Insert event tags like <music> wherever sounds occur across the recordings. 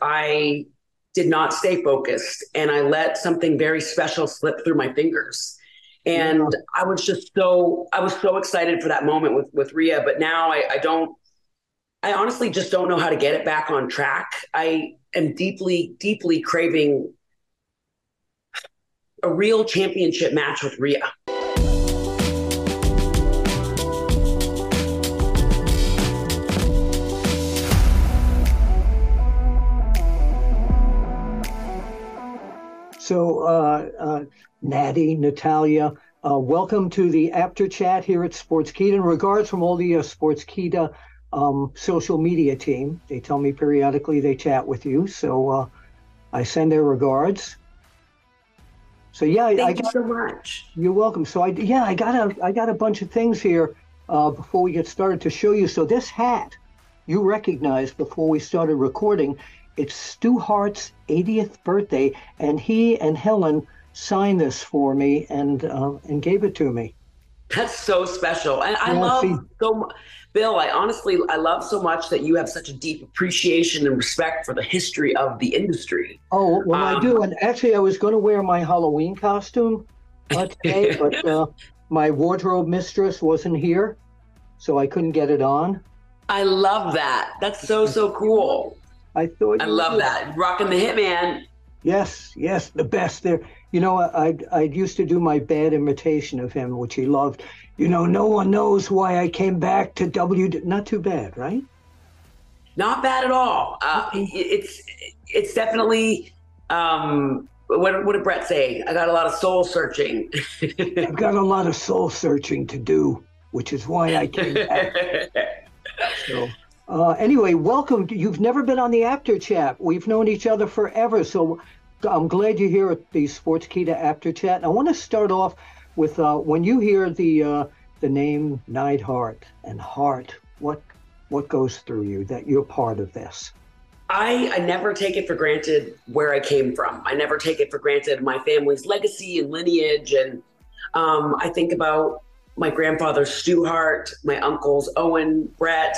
I did not stay focused and I let something very special slip through my fingers. And yeah. I was just so I was so excited for that moment with with Rhea, but now I, I don't I honestly just don't know how to get it back on track. I am deeply, deeply craving a real championship match with Rhea. Uh, uh, Natty, Natalya, uh, welcome to the Apter Chat here at Sports Sportskeeda. In regards from all the uh, Sportskeeda um, social media team, they tell me periodically they chat with you. So uh, I send their regards. So yeah, thank I, you got, so much. You're welcome. So I yeah, I got a I got a bunch of things here uh, before we get started to show you. So this hat you recognized before we started recording it's Stu Hart's 80th birthday, and he and Helen signed this for me and uh, and gave it to me. That's so special, and I yeah, love see. so much. Bill, I honestly I love so much that you have such a deep appreciation and respect for the history of the industry. Oh, well, um, I do. And actually, I was going to wear my Halloween costume uh, <laughs> today, but uh, my wardrobe mistress wasn't here, so I couldn't get it on. I love that. That's so so cool. I thought I love that rocking the hitman. Yes, yes, the best there. You know, I I used to do my bad imitation of him, which he loved. You know, no one knows why I came back to W. Not too bad, right? Not bad at all. Uh, it's it's definitely. Um, what, what did Bret say? I got a lot of soul searching. <laughs> I've got a lot of soul searching to do, which is why I came back. <laughs> so, uh, anyway, welcome. You've never been on the Apter Chat. We've known each other forever, so I'm glad you're here at the Sports Sportskeeda Apter Chat. I want to start off with uh, when you hear the uh, the name Neidhart and Hart, what what goes through you that you're part of this? I, I never take it for granted where I came from. I never take it for granted my family's legacy and lineage. And um, I think about my grandfather Stu Hart, my uncles Owen, Bret,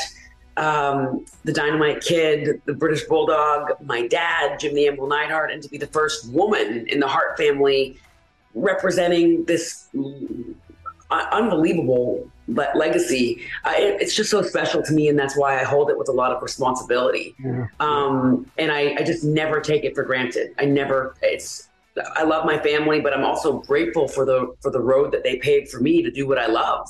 um, the Dynamite Kid, the British Bulldog, my dad, Jim the Anvil Neidhart, and to be the first woman in the Hart family representing this unbelievable le- legacy. Uh, it, it's just so special to me, and that's why I hold it with a lot of responsibility. Yeah. Um, and I, I just never take it for granted. I never. It's. I love my family, but I'm also grateful for the for the road that they paved for me to do what I love.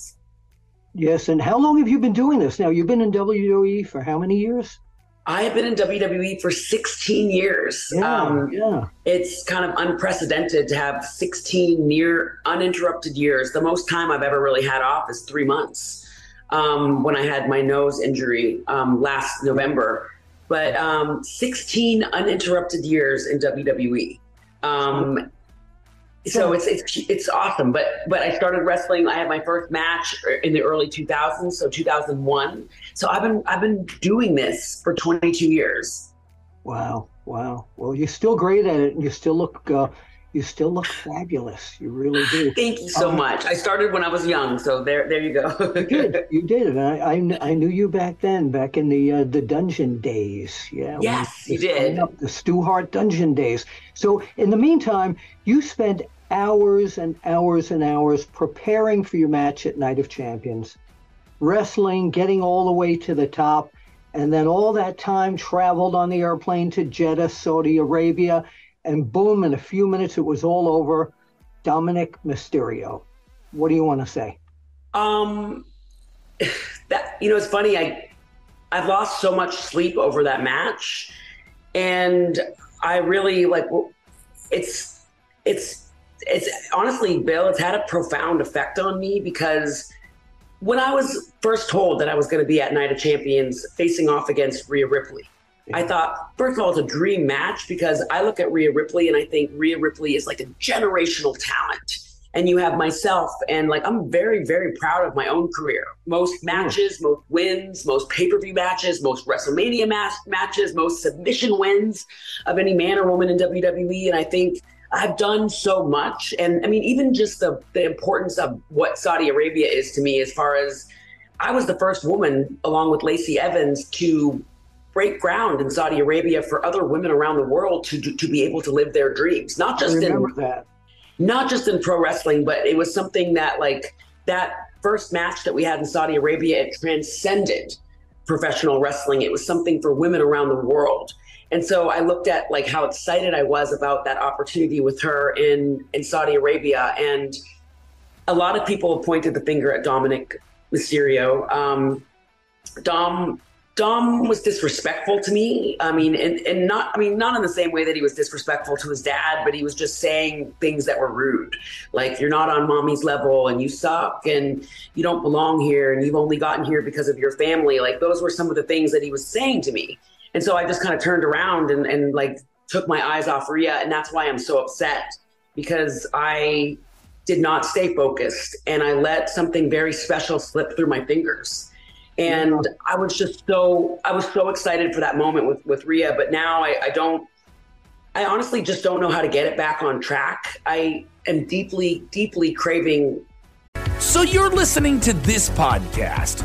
Yes, and how long have you been doing this now? You've been in WWE for how many years? I have been in WWE for 16 years. Yeah, um, yeah. It's kind of unprecedented to have 16 near uninterrupted years. The most time I've ever really had off is three months um, when I had my nose injury um, last November. But um, 16 uninterrupted years in WWE. Um, so it's it's it's awesome. But but I started wrestling. I had my first match in the early 2000s, so 2001. So I've been I've been doing this for 22 years. Wow, wow. Well, you're still great at it, and you still look uh, you still look fabulous. You really do. <sighs> Thank you so um, much. I started when I was young, so there, there you go. you did, you did, I, I, I, knew you back then, back in the uh, the dungeon days. Yeah. Yes, you did. Up the Stu Hart dungeon days. So in the meantime, you spent hours and hours and hours preparing for your match at Night of Champions, wrestling, getting all the way to the top, and then all that time traveled on the airplane to Jeddah, Saudi Arabia and boom, in a few minutes, it was all over. Dominik Mysterio. What do you want to say? Um, that you know, it's funny. I I've lost so much sleep over that match, and I really like. It's it's it's honestly, Bill. It's had a profound effect on me because when I was first told that I was going to be at Night of Champions facing off against Rhea Ripley, I thought, first of all, it's a dream match because I look at Rhea Ripley and I think Rhea Ripley is like a generational talent. And you have myself, and like I'm very, very proud of my own career. Most mm-hmm. matches, most wins, most pay per view matches, most WrestleMania mas- matches, most submission wins of any man or woman in WWE. And I think I've done so much. And I mean, even just the, the importance of what Saudi Arabia is to me, as far as I was the first woman, along with Lacey Evans, to break ground in Saudi Arabia for other women around the world to to be able to live their dreams. Not just in that. Not just in pro wrestling, but it was something that like that first match that we had in Saudi Arabia, it transcended professional wrestling. It was something for women around the world. And so I looked at like how excited I was about that opportunity with her in in Saudi Arabia, and a lot of people pointed the finger at Dominik Mysterio. Um, Dom Dom was disrespectful to me. I mean, and, and not, I mean, not in the same way that he was disrespectful to his dad, but he was just saying things that were rude. Like, you're not on mommy's level and you suck and you don't belong here and you've only gotten here because of your family. Like, those were some of the things that he was saying to me. And so I just kind of turned around and, and like took my eyes off Rhea. And that's why I'm so upset because I did not stay focused and I let something very special slip through my fingers and I was just so I was so excited for that moment with with Rhea, but now I, I don't. I honestly just don't know how to get it back on track. I am deeply, deeply craving so you're listening to this podcast.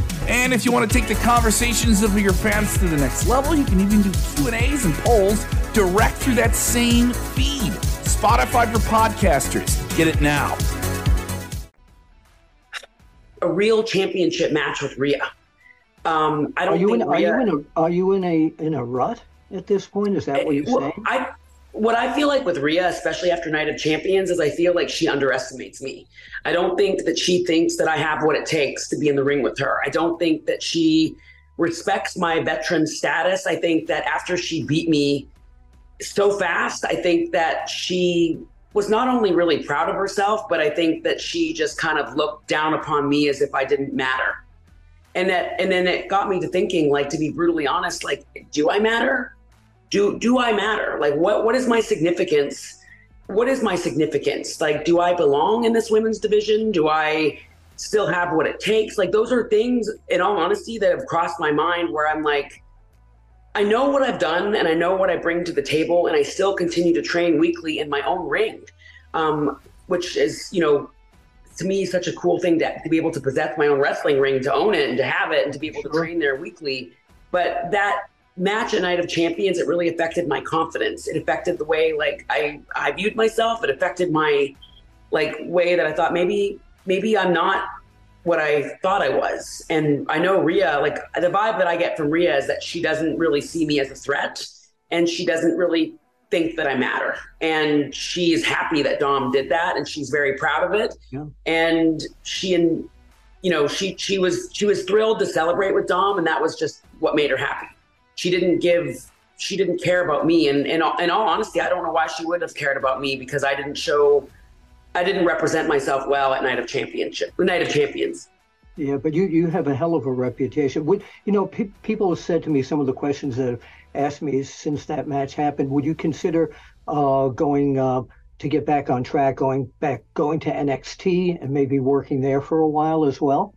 And if you want to take the conversations of your fans to the next level, you can even do Q&As and polls direct through that same feed. Spotify for podcasters. Get it now. A real championship match with Rhea. Um, I don't are you think in, Rhea, are you in a are you in a in a rut at this point? Is that what you're well, saying? I what I feel like with Rhea, especially after Night of Champions, is I feel like she underestimates me. I don't think that she thinks that I have what it takes to be in the ring with her. I don't think that she respects my veteran status. I think that after she beat me so fast, I think that she was not only really proud of herself, but I think that she just kind of looked down upon me as if I didn't matter. And that and then it got me to thinking, like to be brutally honest, like, do I matter? Do do I matter? Like what what is my significance? What is my significance? Like do I belong in this women's division? Do I still have what it takes? Like those are things in all honesty that have crossed my mind where I'm like I know what I've done and I know what I bring to the table and I still continue to train weekly in my own ring. Um, which is, you know, to me such a cool thing to, to be able to possess my own wrestling ring, to own it and to have it and to be able to train there weekly. But that match a Night of Champions, it really affected my confidence. It affected the way like I I viewed myself. It affected my like way that I thought maybe maybe I'm not what I thought I was. And I know Rhea like the vibe that I get from Rhea is that she doesn't really see me as a threat and she doesn't really think that I matter. And she's happy that Dom did that and she's very proud of it. Yeah. And she and you know, she she was she was thrilled to celebrate with Dom and that was just what made her happy she didn't give she didn't care about me. And, and in all honesty i don't know why she would have cared about me because i didn't show i didn't represent myself well at night of championship night of champions. Yeah but you you have a hell of a reputation. Would you know pe- people have said to me some of the questions that have asked me since that match happened would you consider uh, going uh, to get back on track going back going to nxt and maybe working there for a while as well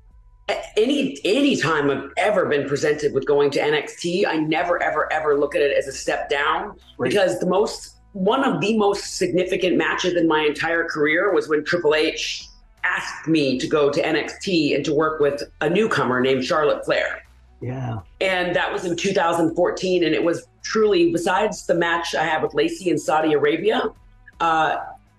any any time I've ever been presented with going to NXT, I never ever ever look at it as a step down right. because the most one of the most significant matches in my entire career was when Triple H asked me to go to NXT and to work with a newcomer named Charlotte Flair. Yeah. And that was in 2014 and it was truly besides the match I had with Lacey in Saudi Arabia, uh,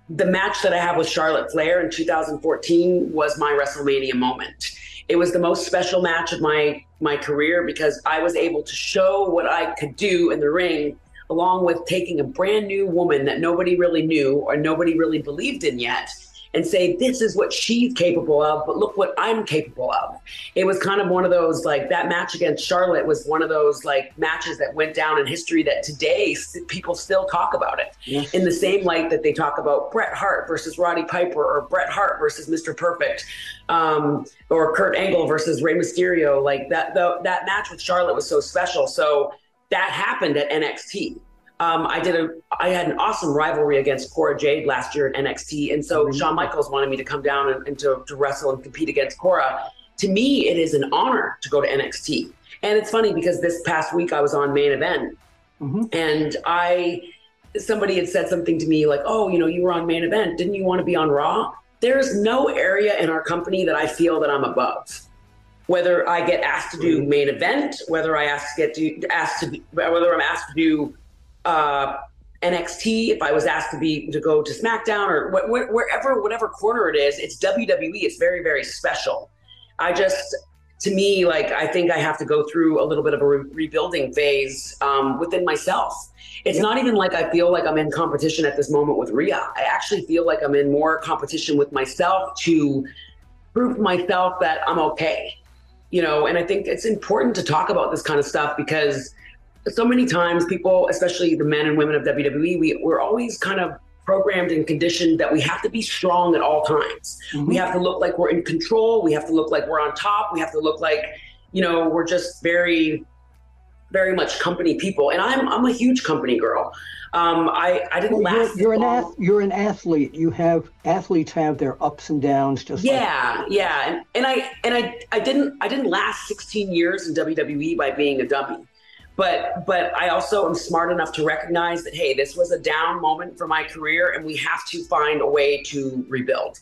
the match that I have with Charlotte Flair in 2014 was my WrestleMania moment it was the most special match of my my career because I was able to show what I could do in the ring along with taking a brand new woman that nobody really knew or nobody really believed in yet and say, this is what she's capable of, but look what I'm capable of. It was kind of one of those, like, that match against Charlotte was one of those, like, matches that went down in history that today people still talk about it yes. in the same light that they talk about Bret Hart versus Roddy Piper or Bret Hart versus Mr. Perfect um, or Kurt Angle versus Rey Mysterio. Like, that, the, that match with Charlotte was so special. So that happened at NXT. Um, I did a I had an awesome rivalry against Cora Jade last year at NXT, and so mm-hmm. Shawn Michaels wanted me to come down and, and to, to wrestle and compete against Cora. To me, it is an honor to go to NXT, and it's funny because this past week I was on main event, mm-hmm. and I somebody had said something to me like, "Oh, you know, you were on main event. Didn't you want to be on Raw?" There's no area in our company that I feel that I'm above whether I get asked to do main event, whether I ask to get to asked to whether I'm asked to do uh, NXT, if I was asked to be to go to SmackDown or wh- wh- wherever, whatever corner it is, it's WWE. It's very, very special. I just, to me, like I think I have to go through a little bit of a re- rebuilding phase um, within myself. It's not even like I feel like I'm in competition at this moment with Rhea. I actually feel like I'm in more competition with myself to prove myself that I'm okay. You know, and I think it's important to talk about this kind of stuff because so many times people, especially the men and women of WWE, we, we're always kind of programmed and conditioned that we have to be strong at all times. Mm-hmm. We have to look like we're in control. We have to look like we're on top. We have to look like, you know, we're just very, very much company people. And I'm, I'm a huge company girl. Um, I, I didn't well, last. You're, you're an ath- you're an athlete. You have athletes have their ups and downs. Just yeah, like- yeah. And, and I and I I didn't I didn't last 16 years in WWE by being a dummy but but I also am smart enough to recognize that hey, this was a down moment for my career, and we have to find a way to rebuild.